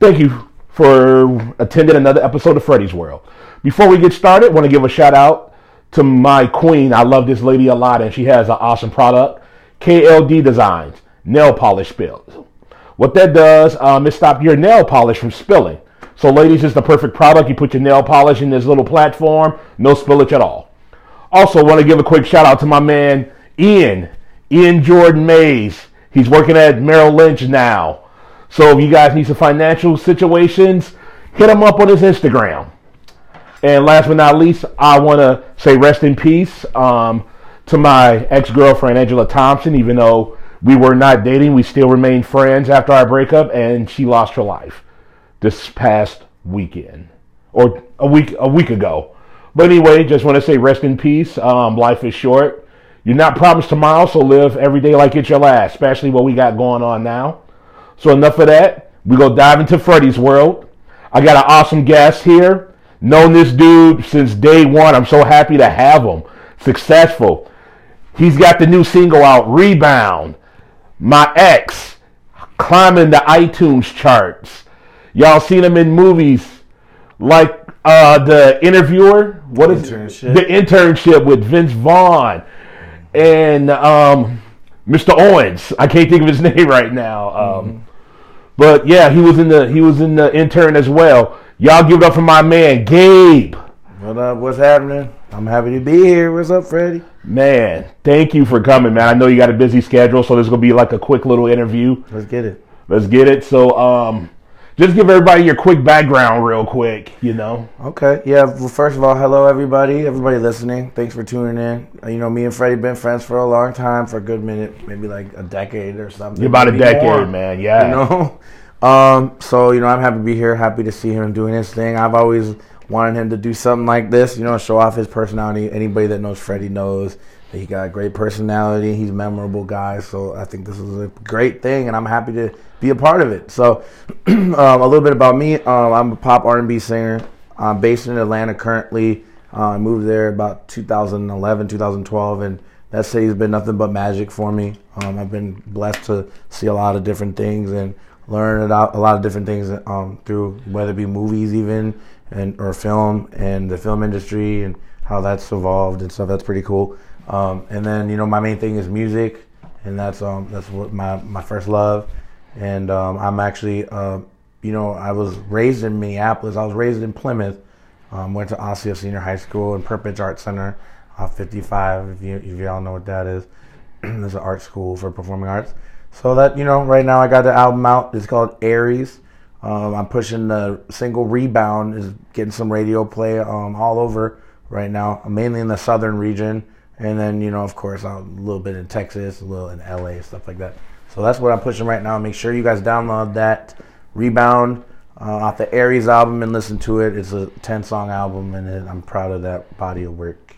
Thank you for attending another episode of Freddy's World. Before we get started, want to give a shout out to my queen. I love this lady a lot, and she has an awesome product. KLD Designs nail polish spills. What that does um, is stop your nail polish from spilling. So, ladies, it's the perfect product. You put your nail polish in this little platform, no spillage at all. Also, want to give a quick shout out to my man Ian, Ian Jordan Mays. He's working at Merrill Lynch now. So, if you guys need some financial situations, hit him up on his Instagram. And last but not least, I want to say rest in peace um, to my ex girlfriend, Angela Thompson. Even though we were not dating, we still remained friends after our breakup, and she lost her life this past weekend or a week a week ago. But anyway, just want to say rest in peace. Um, life is short. You're not promised tomorrow, so live every day like it's your last, especially what we got going on now. So enough of that. We go dive into Freddy's world. I got an awesome guest here. Known this dude since day one. I'm so happy to have him. Successful. He's got the new single out, Rebound. My ex, climbing the iTunes charts. Y'all seen him in movies like uh, the interviewer. What is Internship. it? The internship with Vince Vaughn and um, Mr. Owens. I can't think of his name right now. Um, But yeah, he was in the he was in the intern as well. Y'all give it up for my man Gabe. What up? What's happening? I'm happy to be here. What's up, Freddie? Man, thank you for coming, man. I know you got a busy schedule, so this is gonna be like a quick little interview. Let's get it. Let's get it. So, um, just give everybody your quick background, real quick. You know, Okay. Yeah. Well, first of all, hello everybody. Everybody listening. Thanks for tuning in. Uh, You know, me and Freddie been friends for a long time, for a good minute, maybe like a decade or something. about a decade, more, man. Yeah. You know. Um. So you know, I'm happy to be here. Happy to see him doing his thing. I've always wanted him to do something like this. You know, show off his personality. Anybody that knows Freddie knows he got a great personality. He's a memorable guy. So I think this is a great thing, and I'm happy to be a part of it. So um, a little bit about me. Um, I'm a pop R&B singer. I'm based in Atlanta currently. Uh, I moved there about 2011, 2012, and that city's been nothing but magic for me. Um, I've been blessed to see a lot of different things and learn about a lot of different things um, through whether it be movies even and or film and the film industry and how that's evolved and stuff. That's pretty cool. Um, and then you know my main thing is music, and that's um that's what my my first love. And um, I'm actually uh, you know I was raised in Minneapolis. I was raised in Plymouth. Um, went to Osseo Senior High School and Perpich Art Center, uh, 55. If you if y'all know what that is, it's an art school for performing arts. So that you know, right now I got the album out. It's called Aries. Um, I'm pushing the single Rebound is getting some radio play um, all over right now, mainly in the southern region, and then you know, of course, a little bit in Texas, a little in LA, stuff like that. So that's what I'm pushing right now. Make sure you guys download that Rebound uh, off the Aries album and listen to it. It's a 10 song album, and it, I'm proud of that body of work.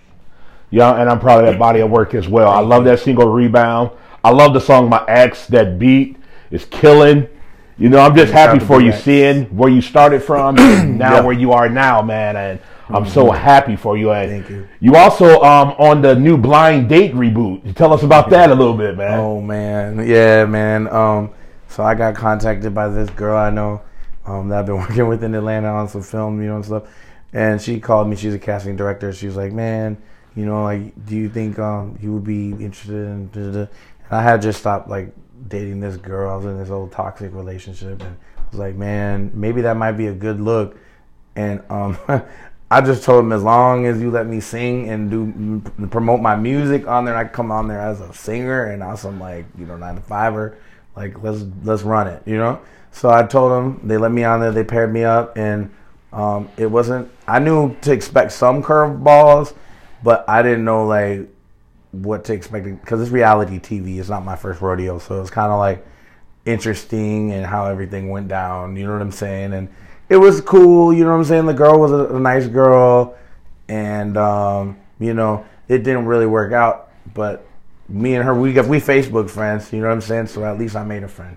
yeah, and I'm proud of that body of work as well. I love that single rebound. I love the song My Ex. That beat is killing. You know, I'm just happy for you seeing where you started from and now Yeah. Where you are now, man. And I'm so happy for you. And Thank you. You also um on the new Blind Date reboot. Tell us about that a little bit, man. Oh man, yeah, man. Um, so I got contacted by this girl I know um, that I've been working with in Atlanta on some film, you know, and stuff. And she called me. She's a casting director. She was like, "Man, you know, like, do you think um you would be interested in?" da, da, da?" And I had just stopped like dating this girl. I was in this old toxic relationship, and I was like, "Man, maybe that might be a good look." And um, I just told him as long as you let me sing and do promote my music on there, I come on there as a singer and also like you know nine to fiver, like let's let's run it, you know. So I told them they let me on there, they paired me up, and um, it wasn't. I knew to expect some curveballs, but I didn't know like what to expect because it's reality TV. It's not my first rodeo, so it's kind of like interesting and how everything went down. You know what I'm saying? And it was cool. You know what I'm saying? The girl was a, a nice girl, and um, you know it didn't really work out. But me and her, we got we Facebook friends. You know what I'm saying? So at least I made a friend.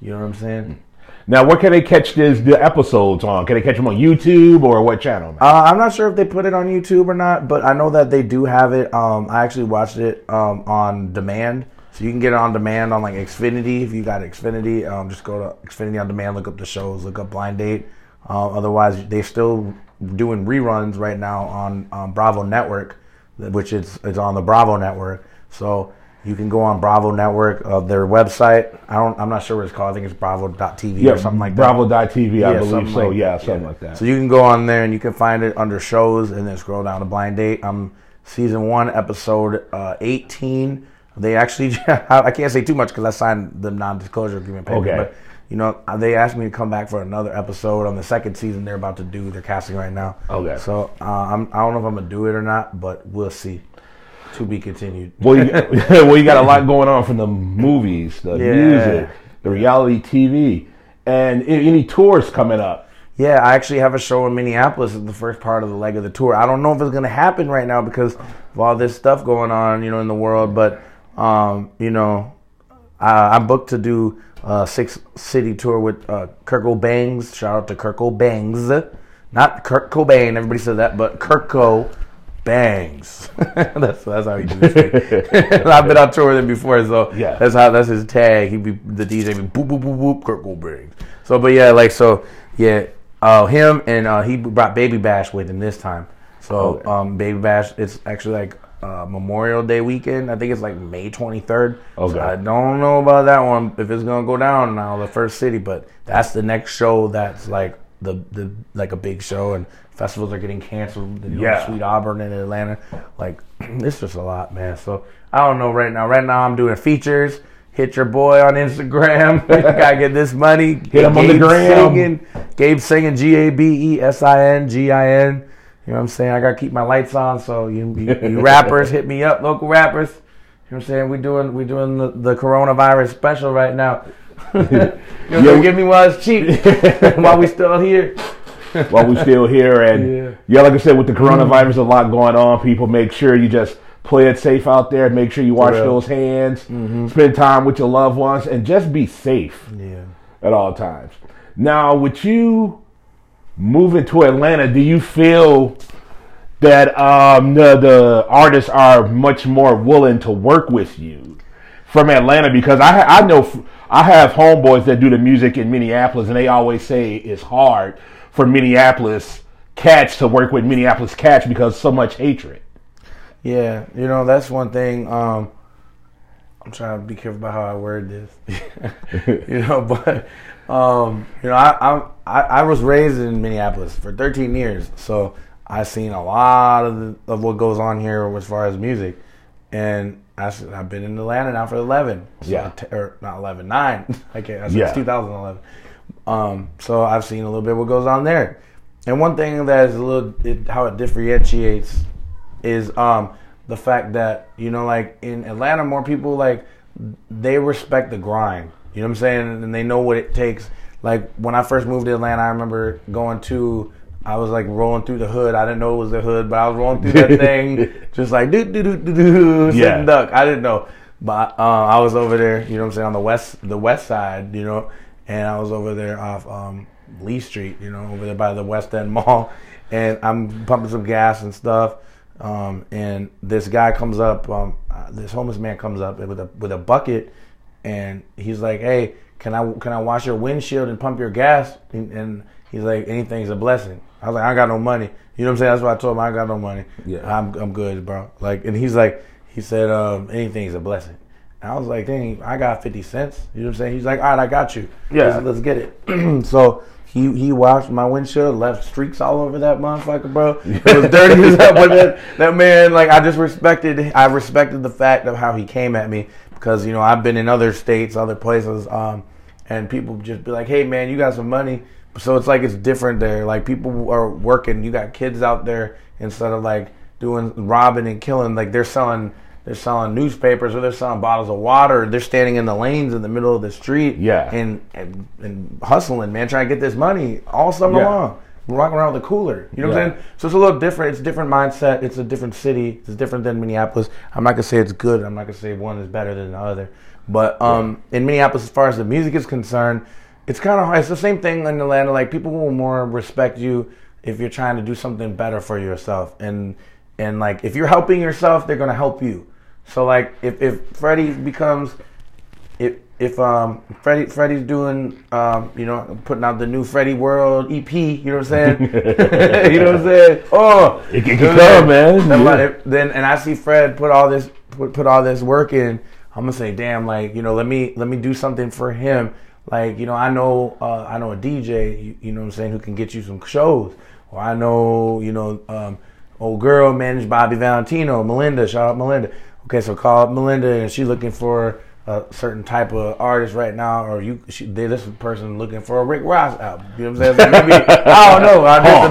You know what I'm saying? Now, where can they catch this, the episodes on? Can they catch them on YouTube or what channel? Uh, I'm not sure if they put it on YouTube or not, but I know that they do have it. Um, I actually watched it um, on demand, So you can get it on demand on like Xfinity if you got Xfinity. Um, just go to Xfinity on demand, look up the shows, look up Blind Date. Uh, otherwise, they're still doing reruns right now on um, Bravo Network, which is it's on the Bravo Network. So you can go on Bravo Network, uh, their website. I don't, I'm not sure what it's called. I think it's Bravo.tv Yeah, or something like that. Bravo.tv, I believe so. like- yeah, something yeah. like that. So you can go on there and you can find it under shows and then scroll down to blind date. I'm season one, episode uh, 18. They actually, I can't say too much because I signed the non-disclosure agreement paper. Okay. But you know, they asked me to come back for another episode on the second season. They're about to do. They're casting right now. Okay. So uh, I'm, I don't know if I'm gonna do it or not, but we'll see. To be continued. well, you, well, you got a lot going on from the movies, the Yeah. music, the reality TV, and any tours coming up. Yeah, I actually have a show in Minneapolis. It's the first part of the leg of the tour. I don't know if it's going to happen right now because of all this stuff going on, you know, in the world. But, um, you know, I'm booked to do a six city tour with uh, Kirk Bangs. Shout out to Kirk Bangs, not Kurt Cobain. Everybody says that, but Kirko Bangz. that's that's how he do it. I've been on tour with him before, so Yeah. that's how that's his tag. He be the DJ be boop boop boop boop Kurt Cobain. So, but yeah, like so, yeah. Uh, him and uh, he brought Baby Bash with him this time. So, Okay. um, Baby Bash, it's actually like uh, Memorial Day weekend. I think it's like May 23rd. Okay. So I don't know about that one if it's gonna go down now, the first city, but that's the next show. That's like the the like a big show, and festivals are getting canceled. You know, Yeah. Sweet Auburn in Atlanta. Like it's just a lot, man. So I don't know right now. Right now, I'm doing features. Hit your boy on Instagram. Gotta get this money. Hit him on the gram. Singing, Gabe singing G A B E S I N G I N. You know what I'm saying? I gotta keep my lights on. So you, you, you rappers, hit me up, local rappers. You know what I'm saying? We doing we doing the, the coronavirus special right now. you know, Yeah, give me while it's cheap, while we still here. while we're still here. And Yeah. yeah. like I said, with the coronavirus, a lot going on. People make sure you just play it safe out there. Make sure you wash those hands. Mm-hmm. Spend time with your loved ones, and just be safe Yeah. at all times. Now, with you moving to Atlanta, do you feel that um, the, the artists are much more willing to work with you from Atlanta? Because I I know I have homeboys that do the music in Minneapolis, and they always say it's hard for Minneapolis cats to work with Minneapolis cats because so much hatred. Yeah, you know that's one thing. Um, I'm trying to be careful about how I word this. you know, but um, you know, I, I I was raised in Minneapolis for 13 years, so I've seen a lot of the, of what goes on here as far as music, and I, have been in Atlanta now for 11. So Yeah. t- or not 11, nine. I can't. I Yeah. it's 2011. Um, so I've seen a little bit what goes on there, and one thing that is a little it, how it differentiates is um the fact that you know like in Atlanta more people like they respect the grind. You know what I'm saying? And they know what it takes. Like when I first moved to Atlanta, I remember going to I was like rolling through the hood. I didn't know it was the hood, but I was rolling through that thing just like do do do do do Yeah. duck. I didn't know. But uh, I was over there, you know what I'm saying, on the west the west side, you know, and I was over there off um, Lee Street, you know, over there by the West End Mall, and I'm pumping some gas and stuff. Um, and this guy comes up, um, uh, this homeless man comes up with a with a bucket, and he's like, "Hey, can I can I wash your windshield and pump your gas?" And, and he's like, "Anything's a blessing." I was like, "I got no money." You know what I'm saying? That's what I told him. I got no money. Yeah. I'm I'm good, bro. Like, and he's like, he said, um, "Anything's a blessing." And I was like, "Dang, I got fifty cents." You know what I'm saying? He's like, "All right, I got you. Yeah. let's, let's get it." so. He, he washed my windshield, left streaks all over that motherfucker, bro. It was dirty as hell, but that, that man, like, I just respected, I respected the fact of how he came at me because, you know, I've been in other states, other places, um, and people just be like, hey, man, you got some money. So it's like it's different there. Like, people are working, you got kids out there instead of like doing robbing and killing, like, they're selling. They're selling newspapers or they're selling bottles of water. They're standing in the lanes in the middle of the street Yeah. and, and, and hustling, man, trying to get this money all summer Yeah. long. We're walking around with a cooler. You know what I'm saying? So it's a little different. It's a different mindset. It's a different city. It's different than Minneapolis. I'm not gonna say it's good. I'm not gonna say one is better than the other. But um, in Minneapolis, as far as the music is concerned, it's kind of it's the same thing in Atlanta. Like people will more respect you if you're trying to do something better for yourself, and and like if you're helping yourself, they're gonna help you. So like if if Freddie becomes if if um Freddie Freddie's doing um you know putting out the new Freddie World EP, you know what I'm saying? you know what I'm saying? Oh, It can come, what man. Then, Yeah. like, then and I see Fred put all this put, put all this work in. I'm gonna say, damn, like you know, let me let me do something for him. Like you know, I know uh, I know a DJ, you, you know what I'm saying, who can get you some shows. Or I know you know, um, old girl managed Bobby Valentino, Melinda. Shout out Melinda. Okay, so call Melinda, and she's looking for a certain type of artist right now, or you, she, this person looking for a Rick Ross album. You know what I'm saying? So maybe I don't know. I just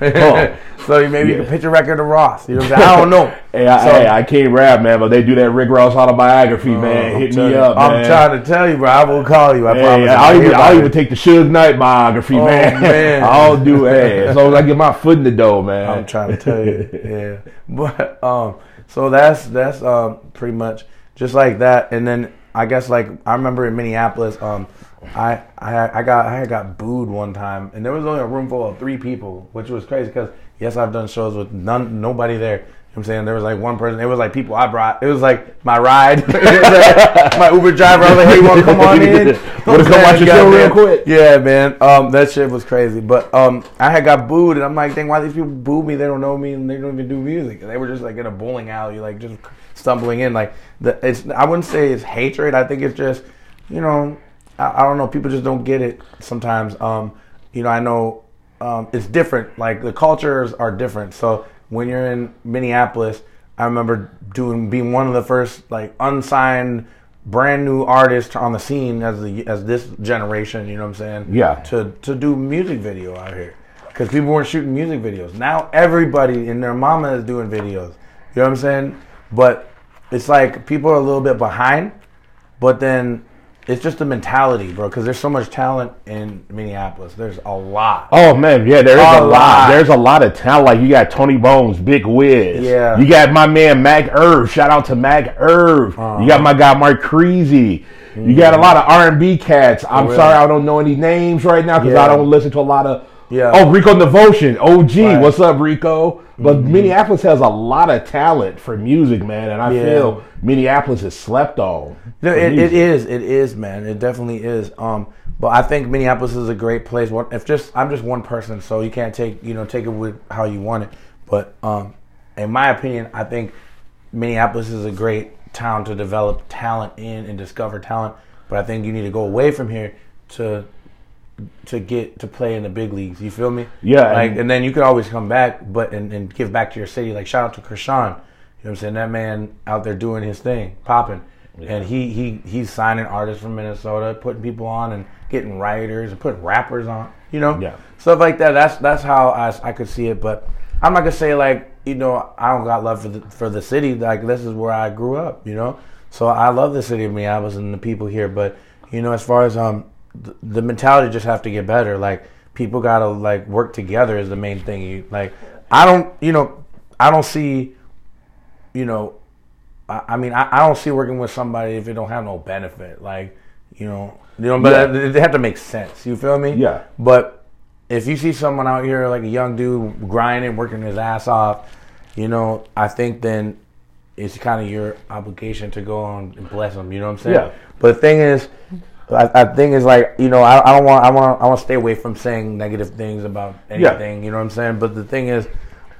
admit. so maybe you can pitch a record to Ross. You know what I'm saying? I don't know. Hey, I, So- hey, I can't rap, man, but they do that Rick Ross autobiography, Oh, man. I'm Hit me you. up, I'm trying to tell you, bro. I will call you. I Hey, promise. I'll even, I'll even take the Suge Knight biography, Oh, man. man. I'll do hey, as long as I get my foot in the door, man. I'm trying to tell you, yeah. But um, so that's that's um pretty much just like that. And then I guess like I remember in Minneapolis, um, I I I got I got booed one time, and there was only a room full of three people, which was crazy because yes, I've done shows with none nobody there. You know what I'm saying there was like one person. It was like people I brought. It was like my ride, You know what I'm saying? my Uber driver. I was like, "Hey, you want to come on in? Wanna come watch your show real quick? Yeah, man. Um, that shit was crazy. But um, I had got booed, and I'm like, dang, why these people boo me? They don't know me, and they don't even do music. And they were just like in a bowling alley, like just stumbling in. Like the, it's. I wouldn't say it's hatred. I think it's just, you know, I, I don't know. People just don't get it sometimes. Um, you know, I know um, it's different. Like the cultures are different. So when you're in Minneapolis, I remember doing being one of the first like unsigned brand new artist on the scene as the as this generation. You know what I'm saying? Yeah. To to do music video out here because people weren't shooting music videos. Now everybody and their mama is doing videos. You know what I'm saying? But it's like people are a little bit behind, but then it's just the mentality, bro. Because there's so much talent in Minneapolis. There's a lot. Oh man, yeah, there is A a, lot. lot. There's a lot of talent. Like you got Tony Bones, Big Wiz. Yeah. You got my man Mac Irv. Shout out to Mac Irv. Uh-huh. You got my guy Mark Creasy. You got a lot of R and B cats. I'm really? sorry I don't know any names right now because Yeah. I don't listen to a lot of. Yeah. Oh, Rico Devotion, OG. Right. Mm-hmm. What's up, Rico? But Minneapolis has a lot of talent for music, man, and I Yeah. feel Minneapolis is slept on. No, it, it is. It is, man. It definitely is. Um, but I think Minneapolis is a great place. What if just I'm just one person, so you can't take you know take it with how you want it. But um, in my opinion, I think Minneapolis is a great town to develop talent in and discover talent. But I think you need to go away from here to to get to play in the big leagues. You feel me? Yeah, Like, and- and, then you could always come back, but and, and give back to your city. Like shout out to Krishan. You know what I'm saying? That man out there doing his thing, popping. And he, he he's signing artists from Minnesota, putting people on and getting writers and putting rappers on. You know? Yeah. Stuff like that. That's that's how I, I could see it. But I'm not gonna say like, you know, I don't got love for the for the city. Like this is where I grew up, you know? So I love the city of Minneapolis and the people here, but you know, as far as um the, the mentality just have to get better. Like people gotta like work together is the main thing. You like I don't you know I don't see you know I, I mean I, I don't see working with somebody if it don't have no benefit. Like you know you know but Yeah. they have to make sense. You feel me? Yeah. But if you see someone out here like a young dude grinding, working his ass off, you know I think then it's kind of your obligation to go on and bless them. You know what I'm saying? Yeah. But the thing is, I, I think is like you know I, I don't want I want I want to stay away from saying negative things about Yeah. anything. You know what I'm saying? But the thing is,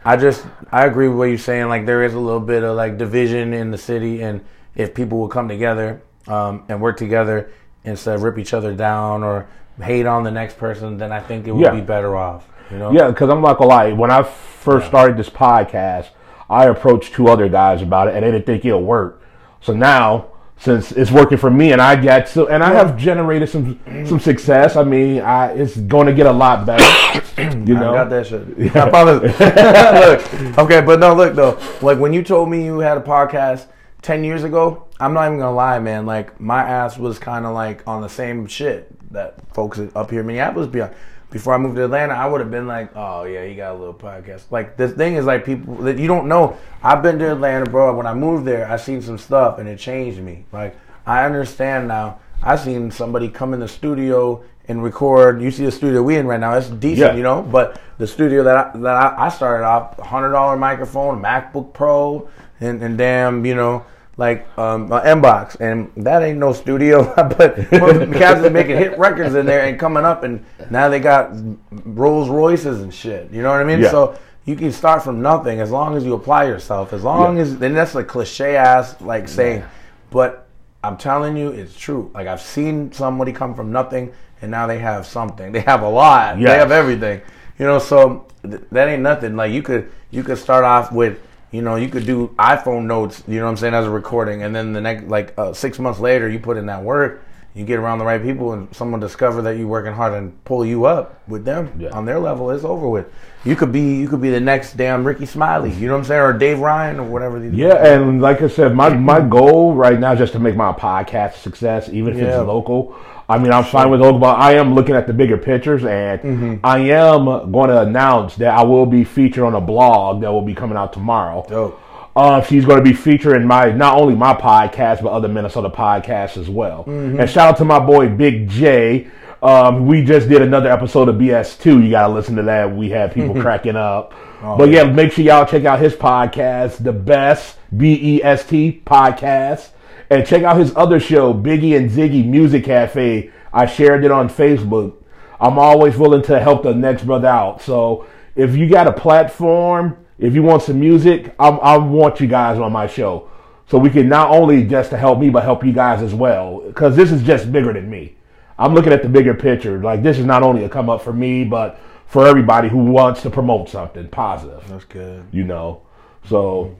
I just I agree with what you're saying. Like there is a little bit of like division in the city, and if people would come together um, and work together instead of rip each other down or hate on the next person, then I think it would Yeah. be better off. You know? Yeah, because I'm not gonna lie. When I first started this podcast, I approached two other guys about it, and they didn't think it'll work. So now, since it's working for me, and I get so, and I have generated some some success. I mean, I it's going to get a lot better. You know, I got that shit. I promise. look, okay, but no, look though. Like when you told me you had a podcast ten years ago, I'm not even gonna lie, man. Like my ass was kind of like on the same shit that folks up here in Minneapolis be on. Before I moved to Atlanta, I would have been like, "Oh yeah, he got a little podcast." Like the thing is, like people that you don't know. I've been to Atlanta, bro. When I moved there, I seen some stuff and it changed me. Like I understand now. I seen somebody come in the studio and record. You see the studio we in right now. It's decent, Yeah. you know. But the studio that I, that I, I started off, hundred dollar microphone, MacBook Pro, and, and damn, you know, like um, uh, Mbox, and that ain't no studio. but cats are making hit records in there and coming up, and now they got Rolls Royces and shit. You know what I mean? Yeah. So you can start from nothing as long as you apply yourself. As long Yeah. as then that's a cliche ass like saying, but I'm telling you, it's true. Like I've seen somebody come from nothing, and now they have something. They have a lot. They have everything. You know, so th- that ain't nothing. Like you could you could start off with you know you could do iPhone notes. You know what I'm saying as a recording, and then the next like uh, six months later you put in that work. You get around the right people, and someone discover that you're working hard and pull you up with them Yeah. on their level. It's over with. You could be you could be the next damn Rickey Smiley. You know what I'm saying, or Dave Ryan or whatever. These Yeah, and like I said, my, my goal right now is just to make my podcast a success, even if Yeah. it's local. I mean, I'm fine with local, but I am looking at the bigger pictures, and Mm-hmm. I am going to announce that I will be featured on a blog that will be coming out tomorrow. Dope. Uh, she's going to be featuring my not only my podcast but other Minnesota podcasts as well. Mm-hmm. And shout out to my boy Big J. Um, we just did another episode of BS2. You got to listen to that. We had people cracking up. Oh, but yeah, make sure y'all check out his podcast, the best B E S T podcast, and check out his other show, Biggie and Ziggy Music Cafe. I shared it on Facebook. I'm always willing to help the next brother out. So if you got a platform, if you want some music, I, I want you guys on my show. So we can not only just to help me, but help you guys as well. Because this is just bigger than me. I'm looking at the bigger picture. Like this is not only a come up for me, but for everybody who wants to promote something positive That's good. you know. So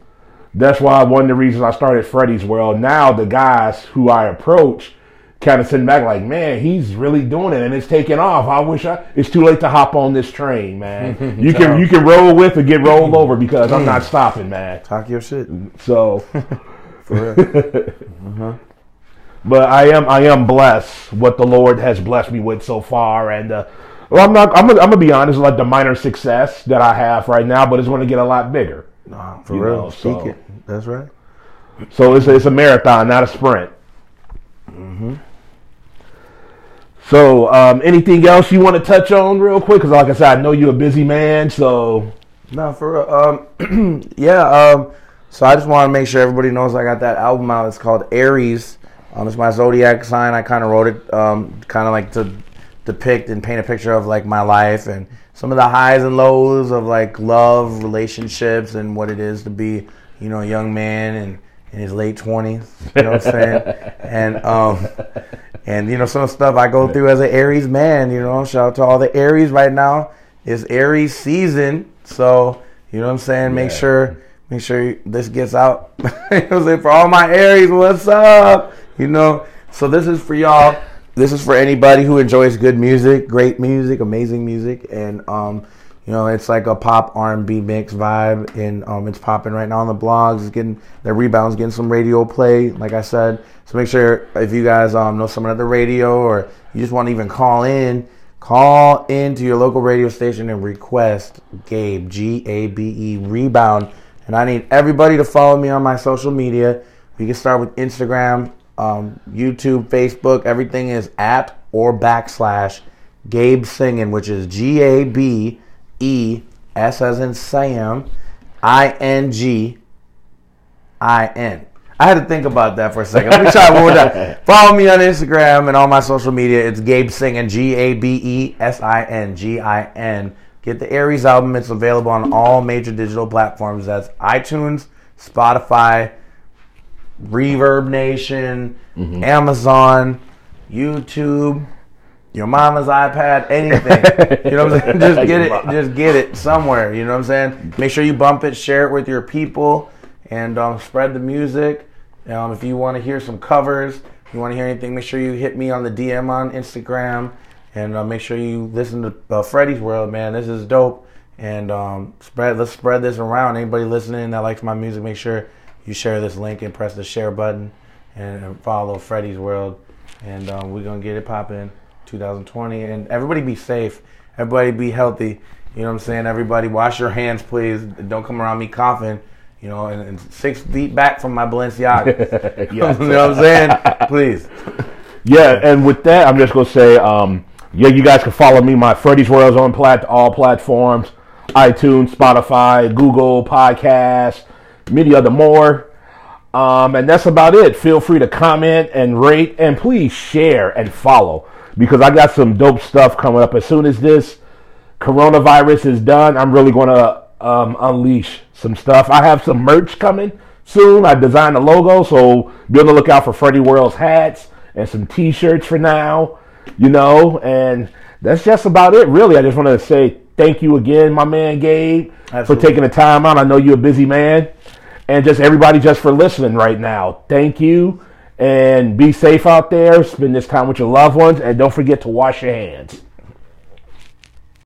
that's why one of the reasons I started Freddy's World. Now the guys who I approach kind of sitting back like, man, he's really doing it and it's taking off. I wish I. It's too late to hop on this train, man. you can you can roll with or get rolled over because I'm not stopping, man. Talk your shit. So, For real. but I am I am blessed what the Lord has blessed me with so far, and. Uh, well, I'm not. I'm gonna, I'm gonna be honest. Like the minor success that I have right now, but it's going to get a lot bigger. Nah, for real. know, Speak so- it. That's right. So it's a, it's a marathon, not a sprint. So, um, anything else you want to touch on real quick? Because, like I said, I know you're a busy man. So, No, for. Um, yeah. Um, so I just want to make sure everybody knows I got that album out. It's called Aries. Um, it's my zodiac sign. I kind of wrote it, um, kind of like to depict and paint a picture of like my life and some of the highs and lows of like love, relationships, and what it is to be, you know, a young man and in his late twenties. You know what I'm saying? and um, and you know some stuff I go through as an Aries man. You know, shout out to all the Aries right now. It's Aries season, so you know what I'm saying. Make Yeah. sure, make sure this gets out. you know what I'm saying for all my Aries. What's up? You know, so this is for y'all. This is for anybody who enjoys good music, great music, amazing music, and um, you know, it's like a pop R and B mix vibe, and um, it's popping right now on the blogs. It's getting the rebounds, getting some radio play, like I said. So make sure if you guys um, know someone at the radio, or you just want to even call in, call into your local radio station and request Gabe G A B E rebound. And I need everybody to follow me on my social media. We can start with Instagram, um, YouTube, Facebook. Everything is at or backslash Gabe Singing, which is G A B E S as in Sam, I N G I N. I had to think about that for a second. Let me try one more time. Follow me on Instagram and all my social media. It's Gabe Singing, G A B E S I N G I N. Get the Aries album. It's available on all major digital platforms. That's iTunes, Spotify, Reverb Nation, mm-hmm. Amazon, YouTube, your mama's iPad, anything. you know what I'm saying? Just get it. Just get it somewhere. You know what I'm saying? Make sure you bump it, share it with your people, and um, spread the music. Um, if you want to hear some covers, you want to hear anything, make sure you hit me on the DM on Instagram, and uh, make sure you listen to uh, Freddie's World. Man, this is dope. And um, spread. Let's spread this around. Anybody listening that likes my music, make sure you share this link and press the share button, and, follow Freddie's World. And um, we're gonna get it popping 2020. And everybody be safe. Everybody be healthy. You know what I'm saying? Everybody wash your hands, please. Don't come around me coughing. You know, and, and six feet back from my Balenciaga. you know what I'm saying? Please. yeah, and with that, I'm just going to say, um, yeah, you guys can follow me. My Freddy's World's on plat- all platforms iTunes, Spotify, Google, Podcasts, many other more. Um, and that's about it. Feel free to comment and rate, and please share and follow because I got some dope stuff coming up. As soon as this coronavirus is done, I'm really going to um, unleash some stuff. I have some merch coming soon. I designed a logo, so be on the lookout for Freddie World's hats and some T-shirts for now. You know, and that's just about it. Really, I just want to say thank you again, my man Gabe, Absolutely. for taking the time out. I know you're a busy man, and just everybody just for listening right now. Thank you, and be safe out there. Spend this time with your loved ones, and don't forget to wash your hands.